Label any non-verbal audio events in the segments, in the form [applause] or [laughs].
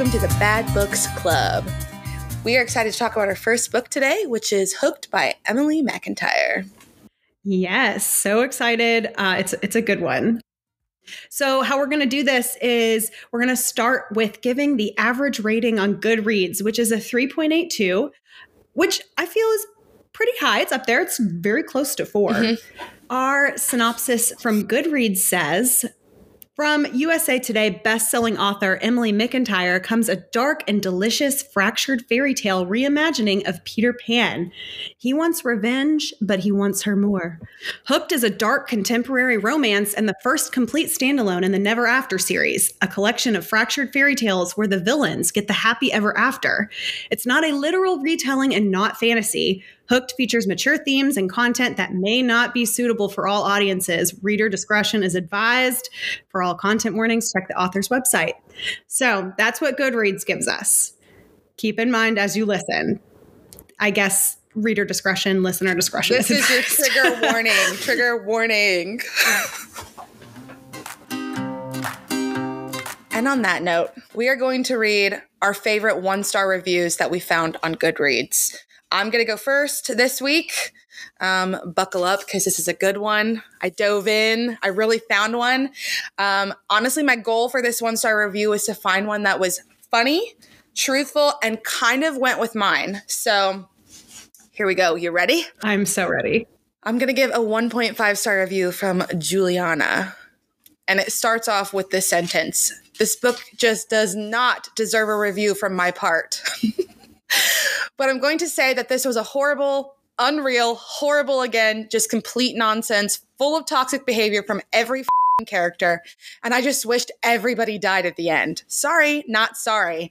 welcome to the Bad Books Club. We are excited to talk about our first book today, which is Hooked by Emily McIntire. Yes, so excited. Uh, it's it's a good one. So, how we're going to do this is we're going to start with giving the average rating on Goodreads, which is a 3.82, which I feel is pretty high. It's up there, it's very close to 4 mm-hmm. Our synopsis from Goodreads says from USA Today best-selling author Emily McIntire comes a dark and delicious fractured fairy tale reimagining of Peter Pan. He wants revenge, but he wants her more. Hooked is a dark contemporary romance and the first complete standalone in the Never After series, a collection of fractured fairy tales where the villains get the happy ever after. It's not a literal retelling and not fantasy. Hooked features mature themes and content that may not be suitable for all audiences. Reader discretion is advised. For all content warnings, check the author's website. So that's what Goodreads gives us. Keep in mind as you listen. I guess reader discretion, listener discretion. This is, your trigger [laughs] warning. trigger warning. and on that note, we are going to read our favorite one star reviews that we found on Goodreads. I'm going to go first this week. Um, buckle up because this is a good one. I dove in. I really found one. Um, honestly, my goal for this one star review was to find one that was funny, truthful, and kind of went with mine. So here we go. You ready? I'm so ready. I'm going to give a 1.5 star review from Juliana. And it starts off with this sentence This book just does not deserve a review from my part. [laughs] [laughs] but I'm going to say that this was a horrible, unreal, horrible again, just complete nonsense, full of toxic behavior from every character. And I just wished everybody died at the end. Sorry, not sorry.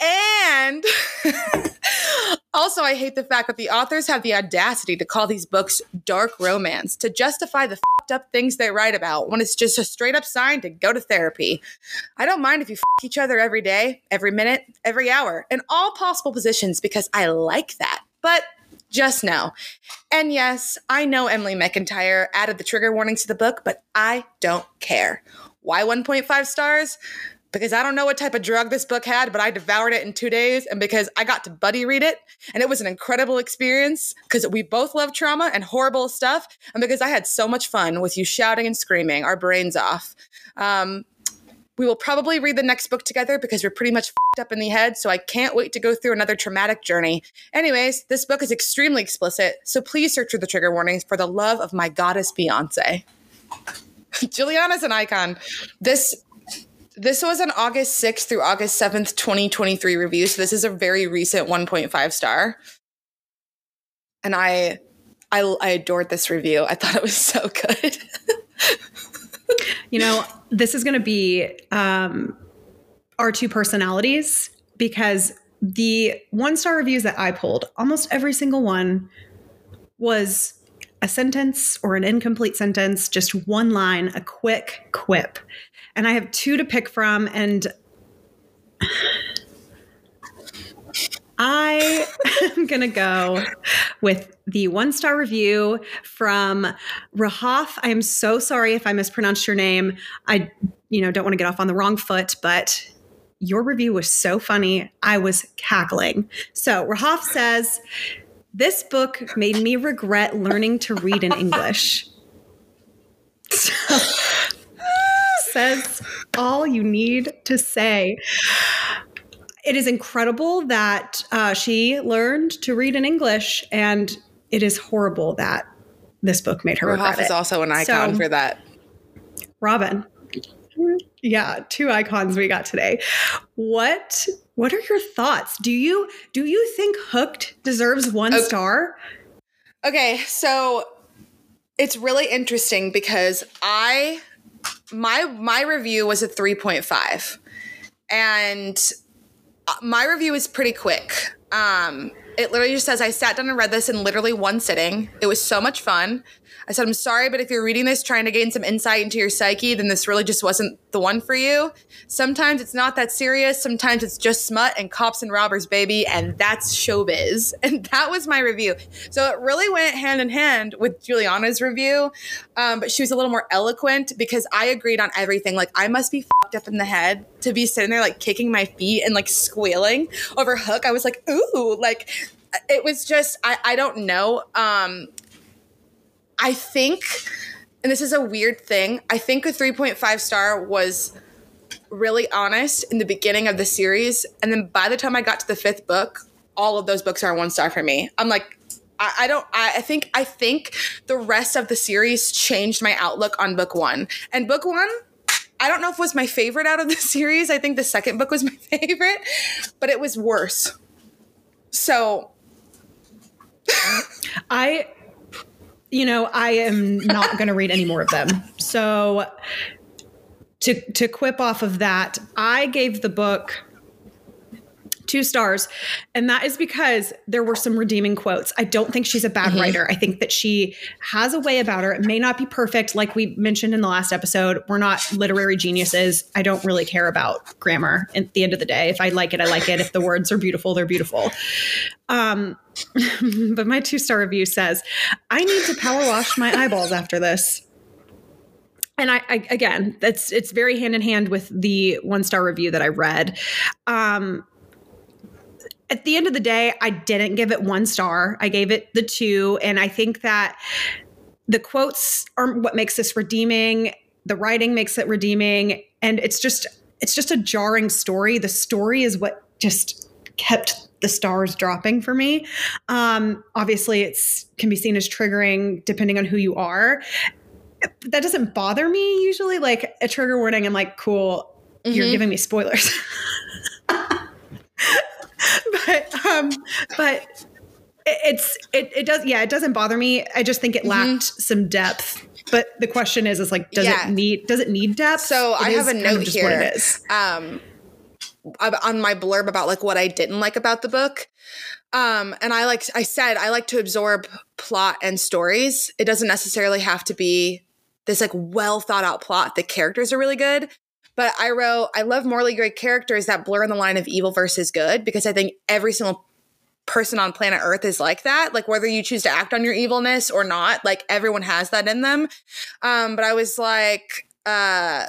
And [laughs] also, I hate the fact that the authors have the audacity to call these books dark romance to justify the fucked up things they write about when it's just a straight up sign to go to therapy. I don't mind if you each other every day, every minute, every hour, in all possible positions because I like that. But just know. And yes, I know Emily McIntire added the trigger warnings to the book, but I don't care. Why 1.5 stars? Because I don't know what type of drug this book had, but I devoured it in two days. And because I got to buddy read it, and it was an incredible experience because we both love trauma and horrible stuff. And because I had so much fun with you shouting and screaming our brains off. Um, we will probably read the next book together because we're pretty much up in the head, so I can't wait to go through another traumatic journey. Anyways, this book is extremely explicit, so please search for the trigger warnings for the love of my goddess Beyonce. [laughs] Juliana's an icon. This this was an August 6th through August 7th, 2023 review, so this is a very recent 1.5 star. And I I, I adored this review. I thought it was so good. [laughs] [laughs] you know, this is going to be um, our two personalities because the one star reviews that I pulled, almost every single one was a sentence or an incomplete sentence, just one line, a quick quip. And I have two to pick from, and I [laughs] am going to go with the one star review from Rahaf. I am so sorry if I mispronounced your name. I, you know, don't want to get off on the wrong foot, but your review was so funny. I was cackling. So Rahaf says, This book made me regret learning to read in English. [laughs] says all you need to say it is incredible that uh, she learned to read in English, and it is horrible that this book made her regret is also an icon so, for that. Robin, yeah, two icons we got today. What what are your thoughts? Do you do you think Hooked deserves one okay. star? Okay, so it's really interesting because I my my review was a 3.5 and my review is pretty quick. Um, it literally just says I sat down and read this in literally one sitting. It was so much fun. I said, I'm sorry, but if you're reading this trying to gain some insight into your psyche, then this really just wasn't the one for you. Sometimes it's not that serious. Sometimes it's just smut and cops and robbers, baby. And that's showbiz. [laughs] And that was my review. So it really went hand in hand with Juliana's review. Um, but she was a little more eloquent because I agreed on everything. Like, I must be fucked up in the head to be sitting there like kicking my feet and like squealing over Hook. I was like, ooh, like it was just I, I don't know. Um I think and this is a weird thing, I think a 3.5 star was really honest in the beginning of the series. And then by the time I got to the fifth book, all of those books are one star for me. I'm like, I, don't I, I think I think the rest of the series changed my outlook on book one. And book one, I don't know if it was my favorite out of the [laughs] series. I think the second book was my [laughs] favorite, but it was worse. So I you know, I am not going to read any more of them. So to to quip off of that, I gave the book two stars. And that is because there were some redeeming quotes. I don't think she's a bad mm-hmm. writer. I think that she has a way about her. It may not be perfect, like we mentioned in the last episode. We're not literary geniuses. I don't really care about grammar at the end of the day. If I like it, I like it. If the words are beautiful, they're beautiful. Um, [laughs] but my two star review says, I need to power wash my eyeballs after this and I, I, again that's it's very hand in hand with the one star review that i read um at the end of the day i didn't give it one star. I gave it the two. And i think that the quotes are what makes this redeeming. The writing makes it redeeming. And it's just it's just a jarring story. The story is what just kept the stars dropping for me. Um obviously it's can be seen as triggering depending on who you are. That doesn't bother me usually. Like a trigger warning, I'm like, cool, mm-hmm. you're giving me spoilers. [laughs] [laughs] but um, but it's it, it does yeah it doesn't bother me. I just think it mm-hmm. lacked mm-hmm. some depth. But the question is, is like, does yeah. it need does it need depth? So it I have a note here. What it is. Um, on my blurb about like what I didn't like about the book. Um, and I like I said I like to absorb plot and stories. It doesn't necessarily have to be this like well thought out plot. The characters are really good. But I wrote, I love morally gray characters that blur in the line of evil versus good because I think every single person on planet Earth is like that. Like whether you choose to act on your evilness or not, like everyone has that in them. Um, but I was like, uh,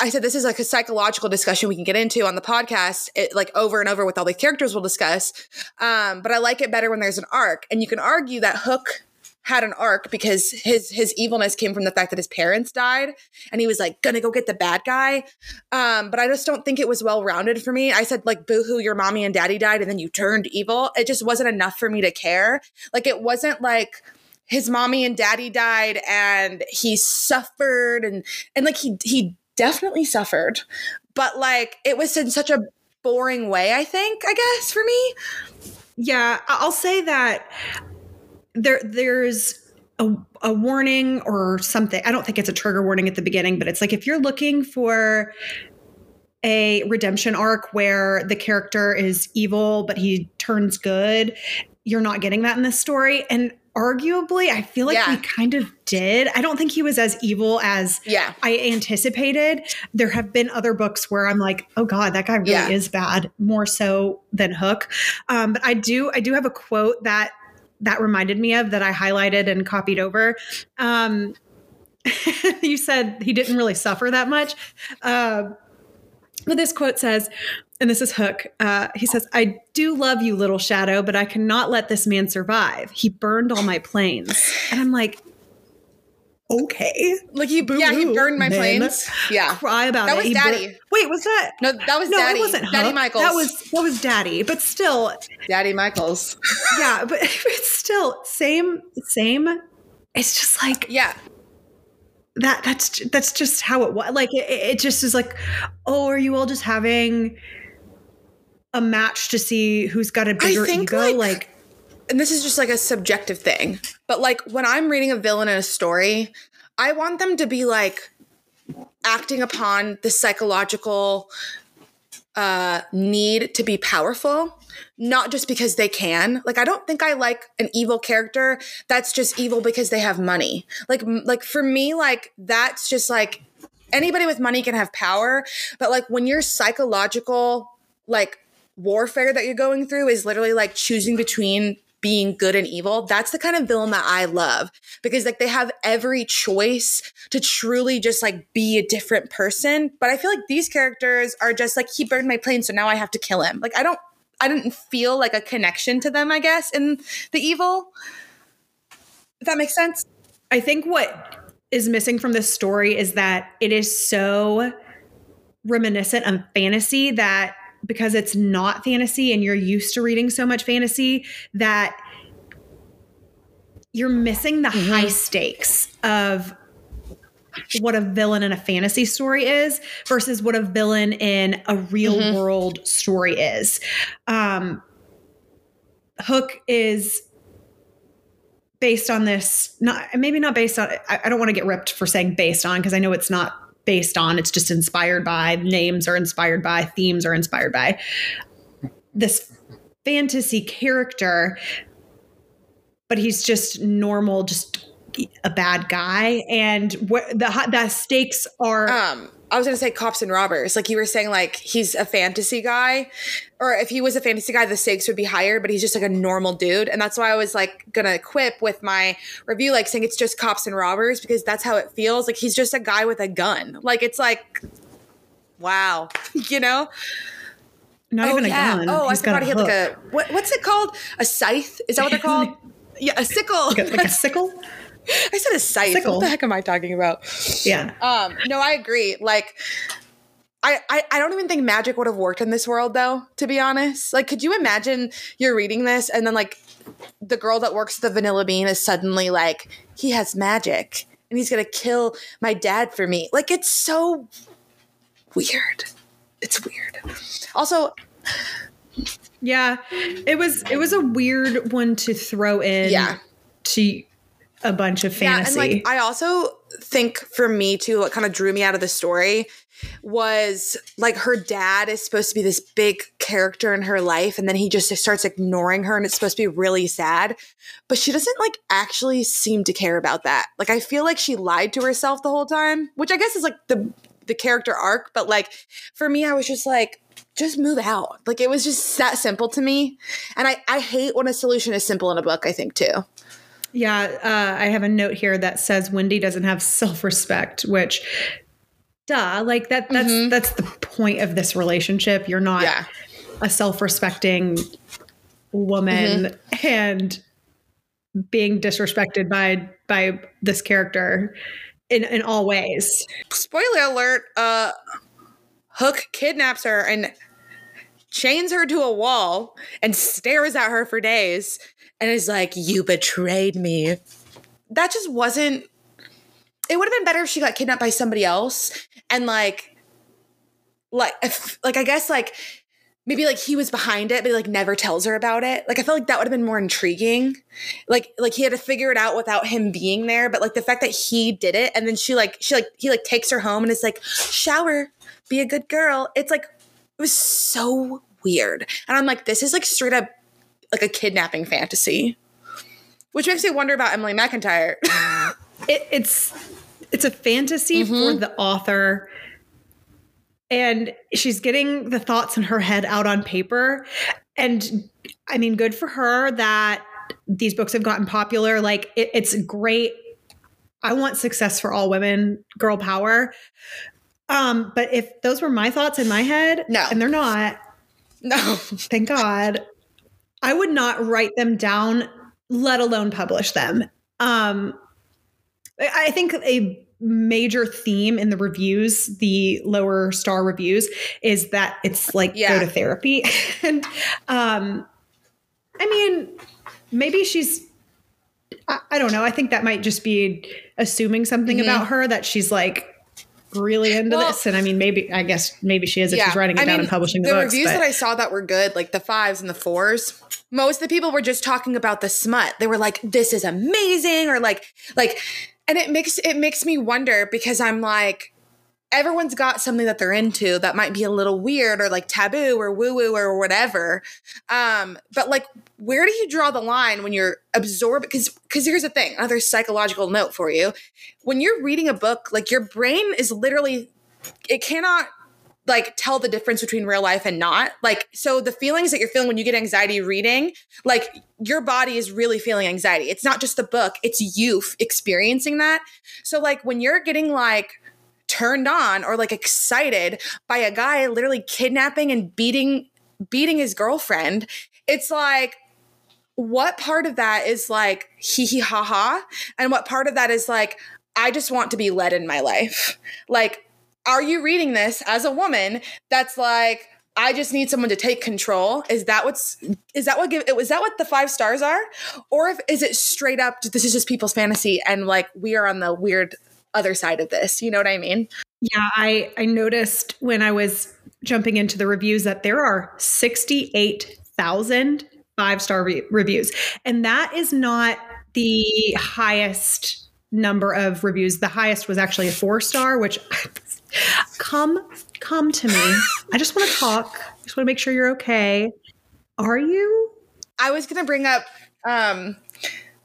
I said this is like a psychological discussion we can get into on the podcast, it, like over and over with all the characters we'll discuss. Um, but I like it better when there's an arc, and you can argue that Hook had an arc because his his evilness came from the fact that his parents died and he was like gonna go get the bad guy. Um but i just don't think it was well rounded for me. I said like boohoo your mommy and daddy died and then you turned evil. It just wasn't enough for me to care. Like it wasn't like his mommy and daddy died and he suffered and and like he he definitely suffered but like it was in such a boring way i think i guess for me. Yeah i'll say that there there's a, a warning or something. I don't think it's a trigger warning at the beginning, but it's like if you're looking for a redemption arc where the character is evil but he turns good, you're not getting that in this story. And arguably, I feel like yeah. we kind of did. I don't think he was as evil as yeah. I anticipated. There have been other books where I'm like, oh God, that guy really yeah. is bad, more so than Hook. Um, but I do, I do have a quote that that reminded me of that I highlighted and copied over. Um, [laughs] you said he didn't really suffer that much. Uh, but this quote says, and this is Hook. Uh, he says, I do love you, little shadow, but I cannot let this man survive. He burned all my planes. And I'm like, okay. Like he, yeah, he burned my planes. Yeah, cry about that it. Was he Daddy. Bur- Wait, was that? No, that was no, Daddy. it wasn't Daddy Hook. Michaels. That was that was Daddy. But still, Daddy Michaels. [laughs] yeah, but [laughs] it's still same same. It's just like yeah. That that's that's just how it was. Like it, it just is like, oh, are you all just having a match to see who's got a bigger ego? Like, like and this is just like a subjective thing, but like when I'm reading a villain in a story, I want them to be like acting upon the psychological uh, need to be powerful, not just because they can. Like I don't think I like an evil character that's just evil because they have money. Like like for me like that's just like anybody with money can have power, but like when your psychological like warfare that you're going through is literally like choosing between being good and evil, that's the kind of villain that I love because like they have every choice to truly just like be a different person. But I feel like these characters are just like he burned my plane, so now I have to kill him. Like I don't I didn't feel like a connection to them, I guess, in the evil. If that makes sense. I think what is missing from this story is that it is so reminiscent of fantasy that because it's not fantasy and you're used to reading so much fantasy that you're missing the mm-hmm. high stakes of what a villain in a fantasy story is versus what a villain in a real mm-hmm. world story is. Um, Hook is based on this, not maybe not based on. I, I don't want to get ripped for saying based on because I know it's not based on. It's just inspired by names are inspired by themes are inspired by this fantasy character, but he's just normal, just a bad guy, and what the the stakes are. Um, I was gonna say cops and robbers. Like you were saying, like he's a fantasy guy, or if he was a fantasy guy, the stakes would be higher. But he's just like a normal dude, and that's why I was like gonna quip with my review, like saying it's just cops and robbers because that's how it feels. Like he's just a guy with a gun. Like it's like, wow, [laughs] you know. Not oh, even a gun. Oh, he's I forgot he had like a what, what's it called? A scythe? Is that what they're [laughs] called? yeah, a sickle. Like a, like [laughs] a sickle. [laughs] I said a scythe. Sickle. What the heck am I talking about? Yeah. Um, no, I agree. Like I, I, I don't even think magic would have worked in this world though, to be honest. Like, could you imagine you're reading this and then like the girl that works the vanilla bean is suddenly like, he has magic and he's gonna kill my dad for me. Like it's so weird. It's weird. Also Yeah. It was it was a weird one to throw in yeah. to a bunch of fantasy. Yeah, and like I also think for me too, what kind of drew me out of the story was like her dad is supposed to be this big character in her life, and then he just starts ignoring her, and it's supposed to be really sad. But she doesn't like actually seem to care about that. Like I feel like she lied to herself the whole time, which I guess is like the the character arc. But like for me, I was just like, just move out. Like it was just that simple to me. And I, I hate when a solution is simple in a book, I think too. Yeah, uh, I have a note here that says Wendy doesn't have self-respect, which duh, like that that's mm-hmm. that's the point of this relationship. You're not yeah. a self-respecting woman mm-hmm. and being disrespected by by this character in in all ways. Spoiler alert, uh Hook kidnaps her and chains her to a wall and stares at her for days and is like, You betrayed me. That just wasn't. It would have been better if she got kidnapped by somebody else and like, like, if, [laughs] like I guess like maybe like he was behind it, but like never tells her about it. Like I felt like that would have been more intriguing. Like like he had to figure it out without him being there. But like the fact that he did it and then she like she like he like takes her home and is like shower, be a good girl. It's like it was so weird. And I'm like, this is like straight up like a kidnapping fantasy, which makes me wonder about Emily McIntire. [laughs] it, it's it's a fantasy mm-hmm. for the author. And she's getting the thoughts in her head out on paper. And i mean good for her that these books have gotten popular. Like it, it's great. I want success for all women girl power. Um but if those were my thoughts in my head no. and they're not no. thank god I would not write them down, let alone publish them. Um, I think a major theme in the reviews, the lower star reviews, is that it's like yeah. go to therapy. [laughs] and um, I mean, maybe she's I, I, don't know. I think that might just be assuming something mm-hmm. about her that she's like really into well, this. And I mean, maybe I guess maybe she is if yeah, she's writing it I down mean, and publishing the, the books, reviews but. that I saw that were good, like the fives and the fours most of the people were just talking about the smut. They were like, this is amazing, or like, like, and it makes it makes me wonder because I'm like, everyone's got something that they're into that might be a little weird or like taboo or woo woo or whatever. Um, but like, where do you draw the line when you're absorbed? Because because here's the thing, another psychological note for you: when you're reading a book, like your brain is literally, it cannot like tell the difference between real life and not. Like, so the feelings that you're feeling when you get anxiety reading, like your body is really feeling anxiety. It's not just the book, it's you experiencing that. So, like, when you're getting like turned on or like excited by a guy literally kidnapping and beating beating his girlfriend, it's like, what part of that is like hee hee ha ha? And what part of that is like, I just want to be led in my life? Like, are you reading this as a woman that's like, I just need someone to take control. Is that what's is that what give is that what the five stars are? Or if is it straight up this is just people's fantasy and like we are on the weird other side of this. You know what I mean? Yeah, I I noticed when I was jumping into the reviews that there are 68,000 five-star re- reviews. And that is not the highest number of reviews. The highest was actually a 4-star, which [laughs] come come to me. I just want to talk. I just want to make sure you're okay. Are you? I was going to bring up um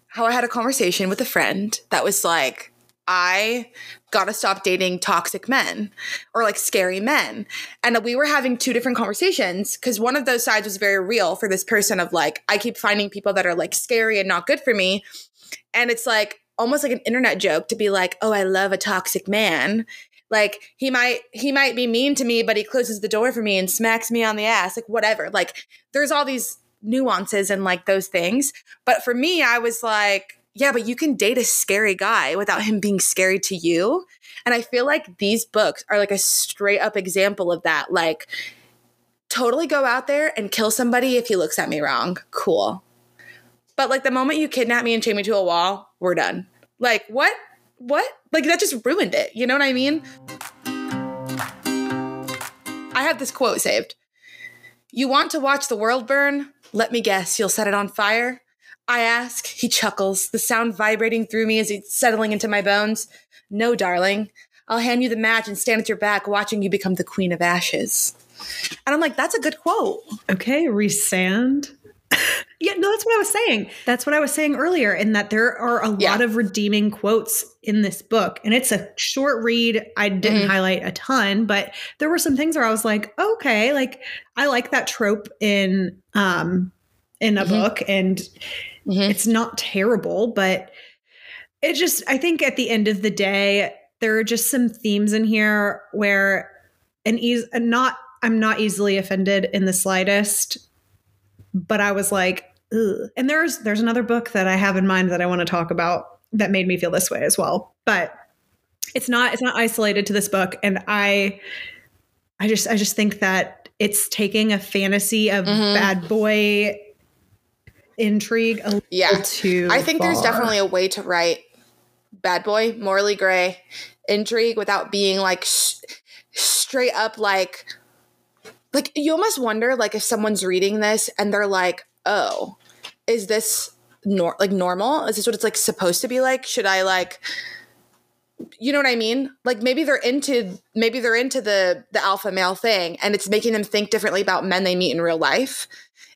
how I had a conversation with a friend that was like I got to stop dating toxic men or like scary men. And we were having two different conversations because one of those sides was very real for this person of like, I keep finding people that are like scary and not good for me. And it's like almost like an internet joke to be like, oh, I love a toxic man. Like he might he might be mean to me, but he closes the door for me and smacks me on the ass, like whatever. Like there's all these nuances and like those things. But for me, I was like, yeah, but you can date a scary guy without him being scary to you. And I feel like these books are like a straight up example of that. Like, totally go out there and kill somebody if he looks at me wrong. Cool. But like the moment you kidnap me and chain me to a wall, we're done. Like, what? What? Like, that just ruined it. You know what I mean? I have this quote saved. You want to watch the world burn? Let me guess, you'll set it on fire? I ask. He chuckles, the sound vibrating through me as it's settling into my bones. No, darling. I'll hand you the match and stand at your back, watching you become the queen of ashes. And I'm like, that's a good quote. Okay, resand. yeah, no, that's what I was saying. That's what I was saying earlier, in that there are a yeah. lot of redeeming quotes in this book. And it's a short read. I didn't mm-hmm. highlight a ton, but there were some things where I was like, okay, like I like that trope in um in a mm-hmm. book. And Mm-hmm. It's not terrible, but it just, I think at the end of the day, there are just some themes in here where an easy, not, I'm not easily offended in the slightest, but I was like, Ugh. and there's, there's another book that I have in mind that I want to talk about that made me feel this way as well. But it's not, it's not isolated to this book. And I, I just, I just think that it's taking a fantasy of mm-hmm. bad boy intrigue a yeah. too. I think far. there's definitely a way to write bad boy, morally gray intrigue without being like sh- straight up like like you almost wonder like if someone's reading this and they're like, "Oh, is this nor- like normal? Is this what it's like supposed to be like? Should I like you know what I mean? Like maybe they're into maybe they're into the the alpha male thing and it's making them think differently about men they meet in real life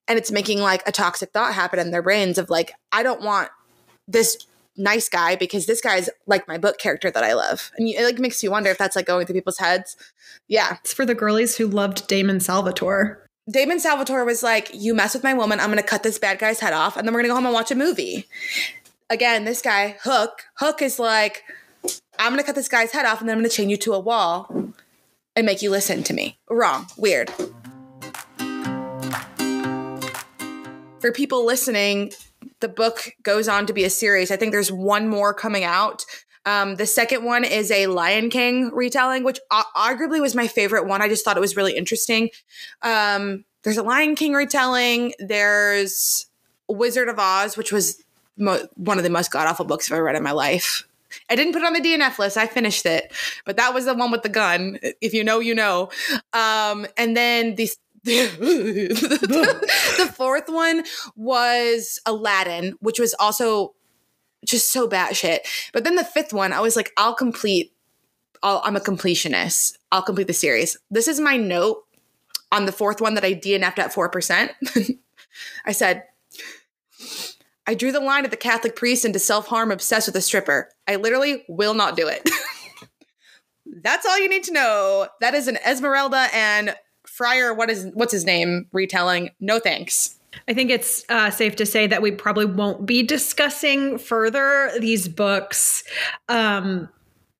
and it's making like a toxic thought happen in their brains of like i don't want this nice guy because this guy's like my book character that i love. And it like makes you wonder if that's like going through people's heads. Yeah. It's for the girlies who loved damon salvatore. Damon salvatore was like you mess with my woman i'm gonna cut this bad guy's head off and then we're gonna go home and watch a movie. Again this guy hook hook is like i'm gonna cut this guy's head off and then i'm gonna chain you to a wall and make you listen to me wrong weird for people listening, the book goes on to be a series. I think there's one more coming out. Um, the second one is a Lion King retelling, which arguably was my favorite one. I just thought it was really interesting. Um, there's a Lion King retelling. There's Wizard of Oz, which was mo- one of the most god awful books I've ever read in my life. I didn't put it on the DNF list. I finished it, but that was the one with the gun. If you know, you know. Um, and then the [laughs] the fourth one was Aladdin, which was also just so batshit. But then the fifth one, I was like, I'll complete. i am a completionist. I'll complete the series. This is my note on the fourth one that I DNF'd at four percent. [laughs] I said, I drew the line at the Catholic priest into self harm obsessed with a stripper. I literally will not do it. [laughs] That's all you need to know. That is an Esmeralda and Friar. What is what's his name? Retelling. No thanks. I think it's uh, safe to say that we probably won't be discussing further these books um,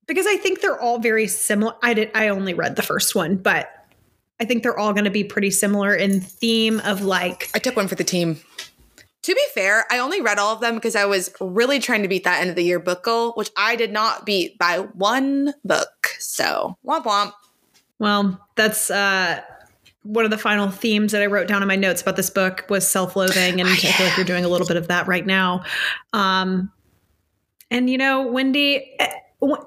because I think they're all very similar. I did. I only read the first one, but I think they're all going to be pretty similar in theme of like. I took one for the team. To be fair, I only read all of them because I was really trying to beat that end of the year book goal, which I did not beat by one book. So womp womp. Well, that's uh one of the final themes that I wrote down in my notes about this book was self-loathing, and [laughs] I feel like you're doing a little bit of that right now. Um, and you know, Wendy, eh,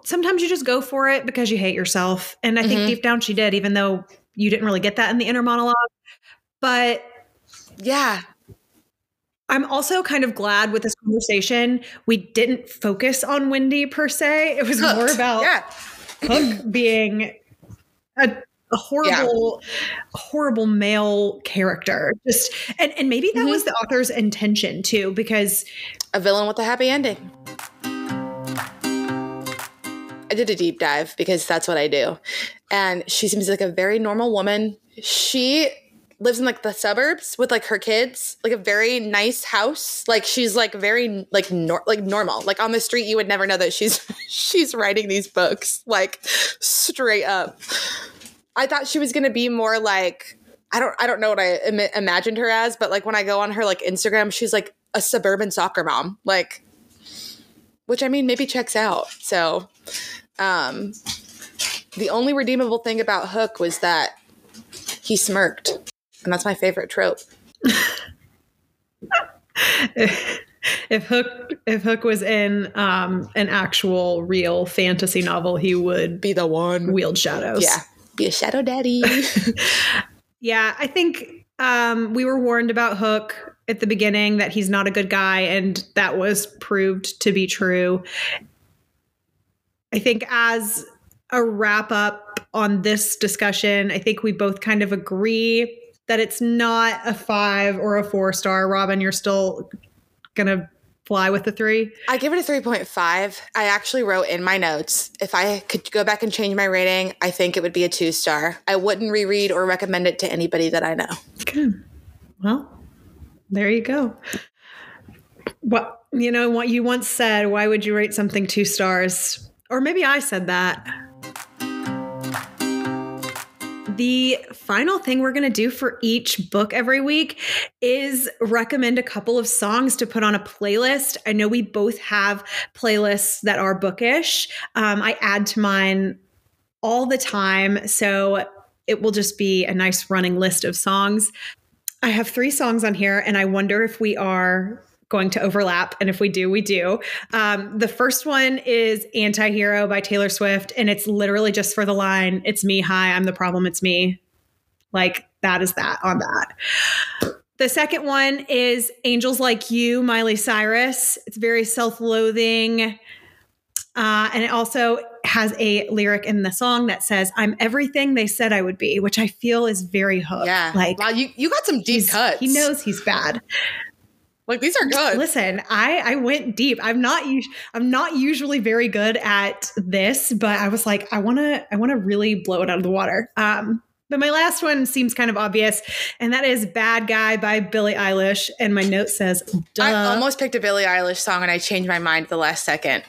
sometimes you just go for it because you hate yourself, and I think mm-hmm. deep down she did, even though you didn't really get that in the inner monologue. But yeah, I'm also kind of glad with this conversation we didn't focus on Wendy per se. It was Hooked. more about yeah. Hook being a a horrible yeah. horrible male character just and and maybe that mm-hmm. was the author's intention too because a villain with a happy ending I did a deep dive because that's what I do. And she seems like a very normal woman. She lives in like the suburbs with like her kids, like a very nice house. Like she's like very like nor- like normal. Like on the street you would never know that she's [laughs] she's writing these books like straight up. I thought she was going to be more like I don't I don't know what I Im- imagined her as, but like when I go on her like Instagram, she's like a suburban soccer mom, like which I mean maybe checks out. So, um the only redeemable thing about Hook was that he smirked, and that's my favorite trope. [laughs] if Hook if Hook was in um, an actual real fantasy novel, he would be the one wield shadows. Yeah, be a shadow daddy. [laughs] [laughs] yeah, I think um, we were warned about Hook at the beginning that he's not a good guy, and that was proved to be true. I think as a wrap up on this discussion, I think we both kind of agree that it's not a five or a four star. Robin, you're still gonna fly with the three? I give it a 3.5. I actually wrote in my notes if I could go back and change my rating, I think it would be a two star. I wouldn't reread or recommend it to anybody that I know. Good. Well, there you go. What you know, what you once said, why would you rate something two stars? Or maybe I said that. The final thing we're going to do for each book every week is recommend a couple of songs to put on a playlist. I know we both have playlists that are bookish. Um, I add to mine all the time. So it will just be a nice running list of songs. I have three songs on here, and I wonder if we are going to overlap. And if we do, we do. Um, the first one is Anti Hero by Taylor Swift. And it's literally just for the line, It's me. Hi, I'm the problem. It's me. Like that is that on that. The second one is Angels Like You, Miley Cyrus. It's very self loathing. Uh, and it also has a lyric in the song that says, I'm everything they said I would be, which I feel is very hook. Yeah. Like, wow, you, you got some deep cuts. He knows he's bad. Like these are good. Listen, I I went deep. I'm not I'm not usually very good at this, but I was like, I want to I want to really blow it out of the water. Um, but my last one seems kind of obvious, and that is "Bad Guy" by Billie Eilish. And my note says, Duh. I almost picked a Billie Eilish song, and I changed my mind the last second.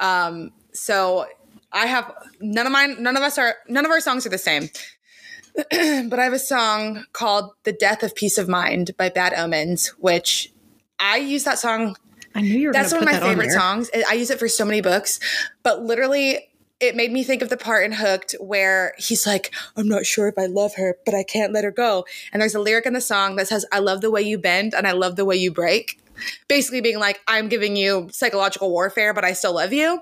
Um, so I have none of mine. None of us are. None of our songs are the same. [clears throat] but I have a song called "The Death of Peace of Mind" by Bad Omens, which I use that song. I knew you were. That's one of my favorite on songs. I use it for so many books, but literally, it made me think of the part in Hooked where he's like, "I'm not sure if I love her, but I can't let her go." And there's a lyric in the song that says, "I love the way you bend and I love the way you break." Basically, being like, "I'm giving you psychological warfare, but I still love you."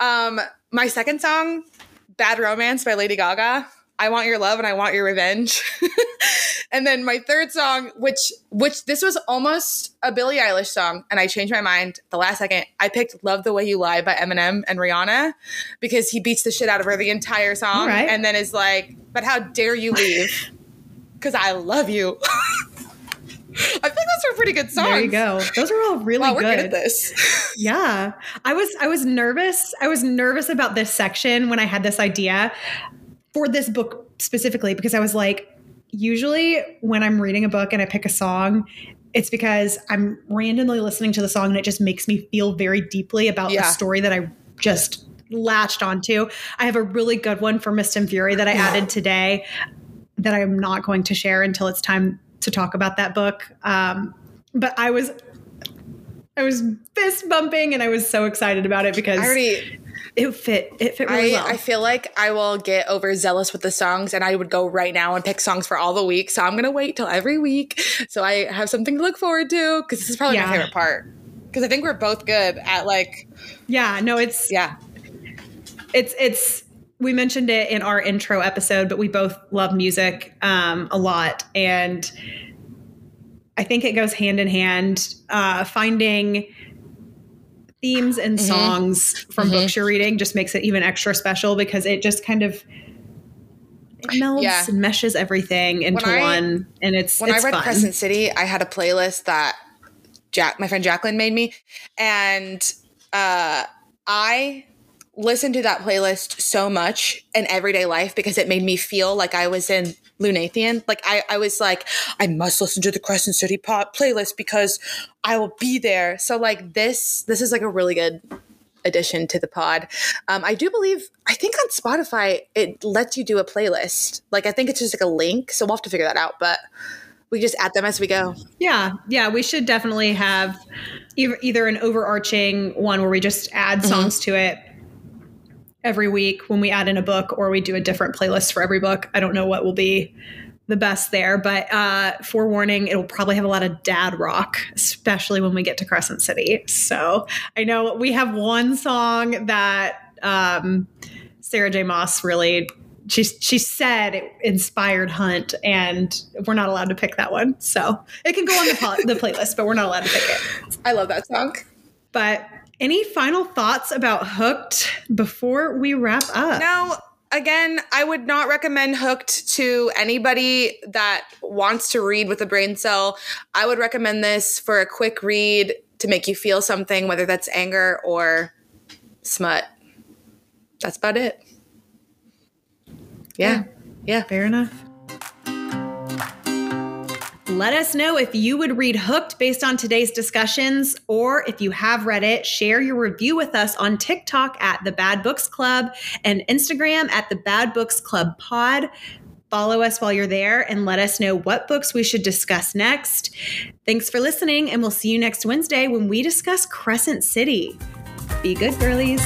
Um, my second song, "Bad Romance" by Lady Gaga. I want your love and I want your revenge. [laughs] and then my third song, which which this was almost a Billie Eilish song, and I changed my mind the last second. I picked "Love the Way You Lie" by Eminem and Rihanna because he beats the shit out of her the entire song, right. and then is like, "But how dare you leave? [laughs] Because I love you." [laughs] I think those are pretty good songs. There you go. Those are all really wow, we're good. good at this. [laughs] Yeah. I was I was nervous. I was nervous about this section when I had this idea for this book specifically because I was like usually when I'm reading a book and I pick a song it's because I'm randomly listening to the song and it just makes me feel very deeply about Yeah. the story that I just latched onto. I have a really good one for Mist and Fury that I added today that I'm not going to share until it's time to talk about that book. Um, but I was I was fist bumping and I was so excited about it because I already it fit it fit really I, well. I feel like I will get overzealous with the songs and I would go right now and pick songs for all the week. So I'm going to wait till every week so I have something to look forward to because this is probably Yeah. my favorite part. Because I think we're both good at like, yeah, no, it's yeah. it's it's we mentioned it in our intro episode, but we both love music um, a lot, and I think it goes hand in hand. Uh, finding themes and songs from Mhm. books you're reading just makes it even extra special because it just kind of it melds Yeah. and meshes everything into I- one, and it's When it's I read fun. Crescent City, I had a playlist that Jack, my friend Jacqueline made me. And uh, I listened to that playlist so much in everyday life because it made me feel like I was in Lunathion. Like I, I was like, I must listen to the Crescent City pop playlist because I will be there. So like this, this is like a really good addition to the pod. Um, I do believe, I think on Spotify it lets you do a playlist. Like I think it's just like a link, so we'll have to figure that out. But we just add them as we go. Yeah, yeah, we should definitely have either, either an overarching one where we just add Mm-hmm. songs to it every week when we add in a book, or we do a different playlist for every book. I don't know what will be the best there, but uh, forewarning, it'll probably have a lot of dad rock, especially when we get to Crescent City. So I know we have one song that um, Sarah J. Maas really. She, she said it inspired Hunt, and we're not allowed to pick that one. So it can go on the, the playlist, but we're not allowed to pick it. I love that song. But any final thoughts about Hooked before we wrap up? No, again, I would not recommend Hooked to anybody that wants to read with a brain cell. I would recommend this for a quick read to make you feel something, whether that's anger or smut. That's about it. Yeah. Yeah. Fair enough. Let us know if you would read Hooked based on today's discussions, or if you have read it, share your review with us on TikTok at the Bad Books Club and Instagram at the Bad Books Club Pod. Follow us while you're there and let us know what books we should discuss next. Thanks for listening, and we'll see you next Wednesday when we discuss Crescent City. Be good, girlies.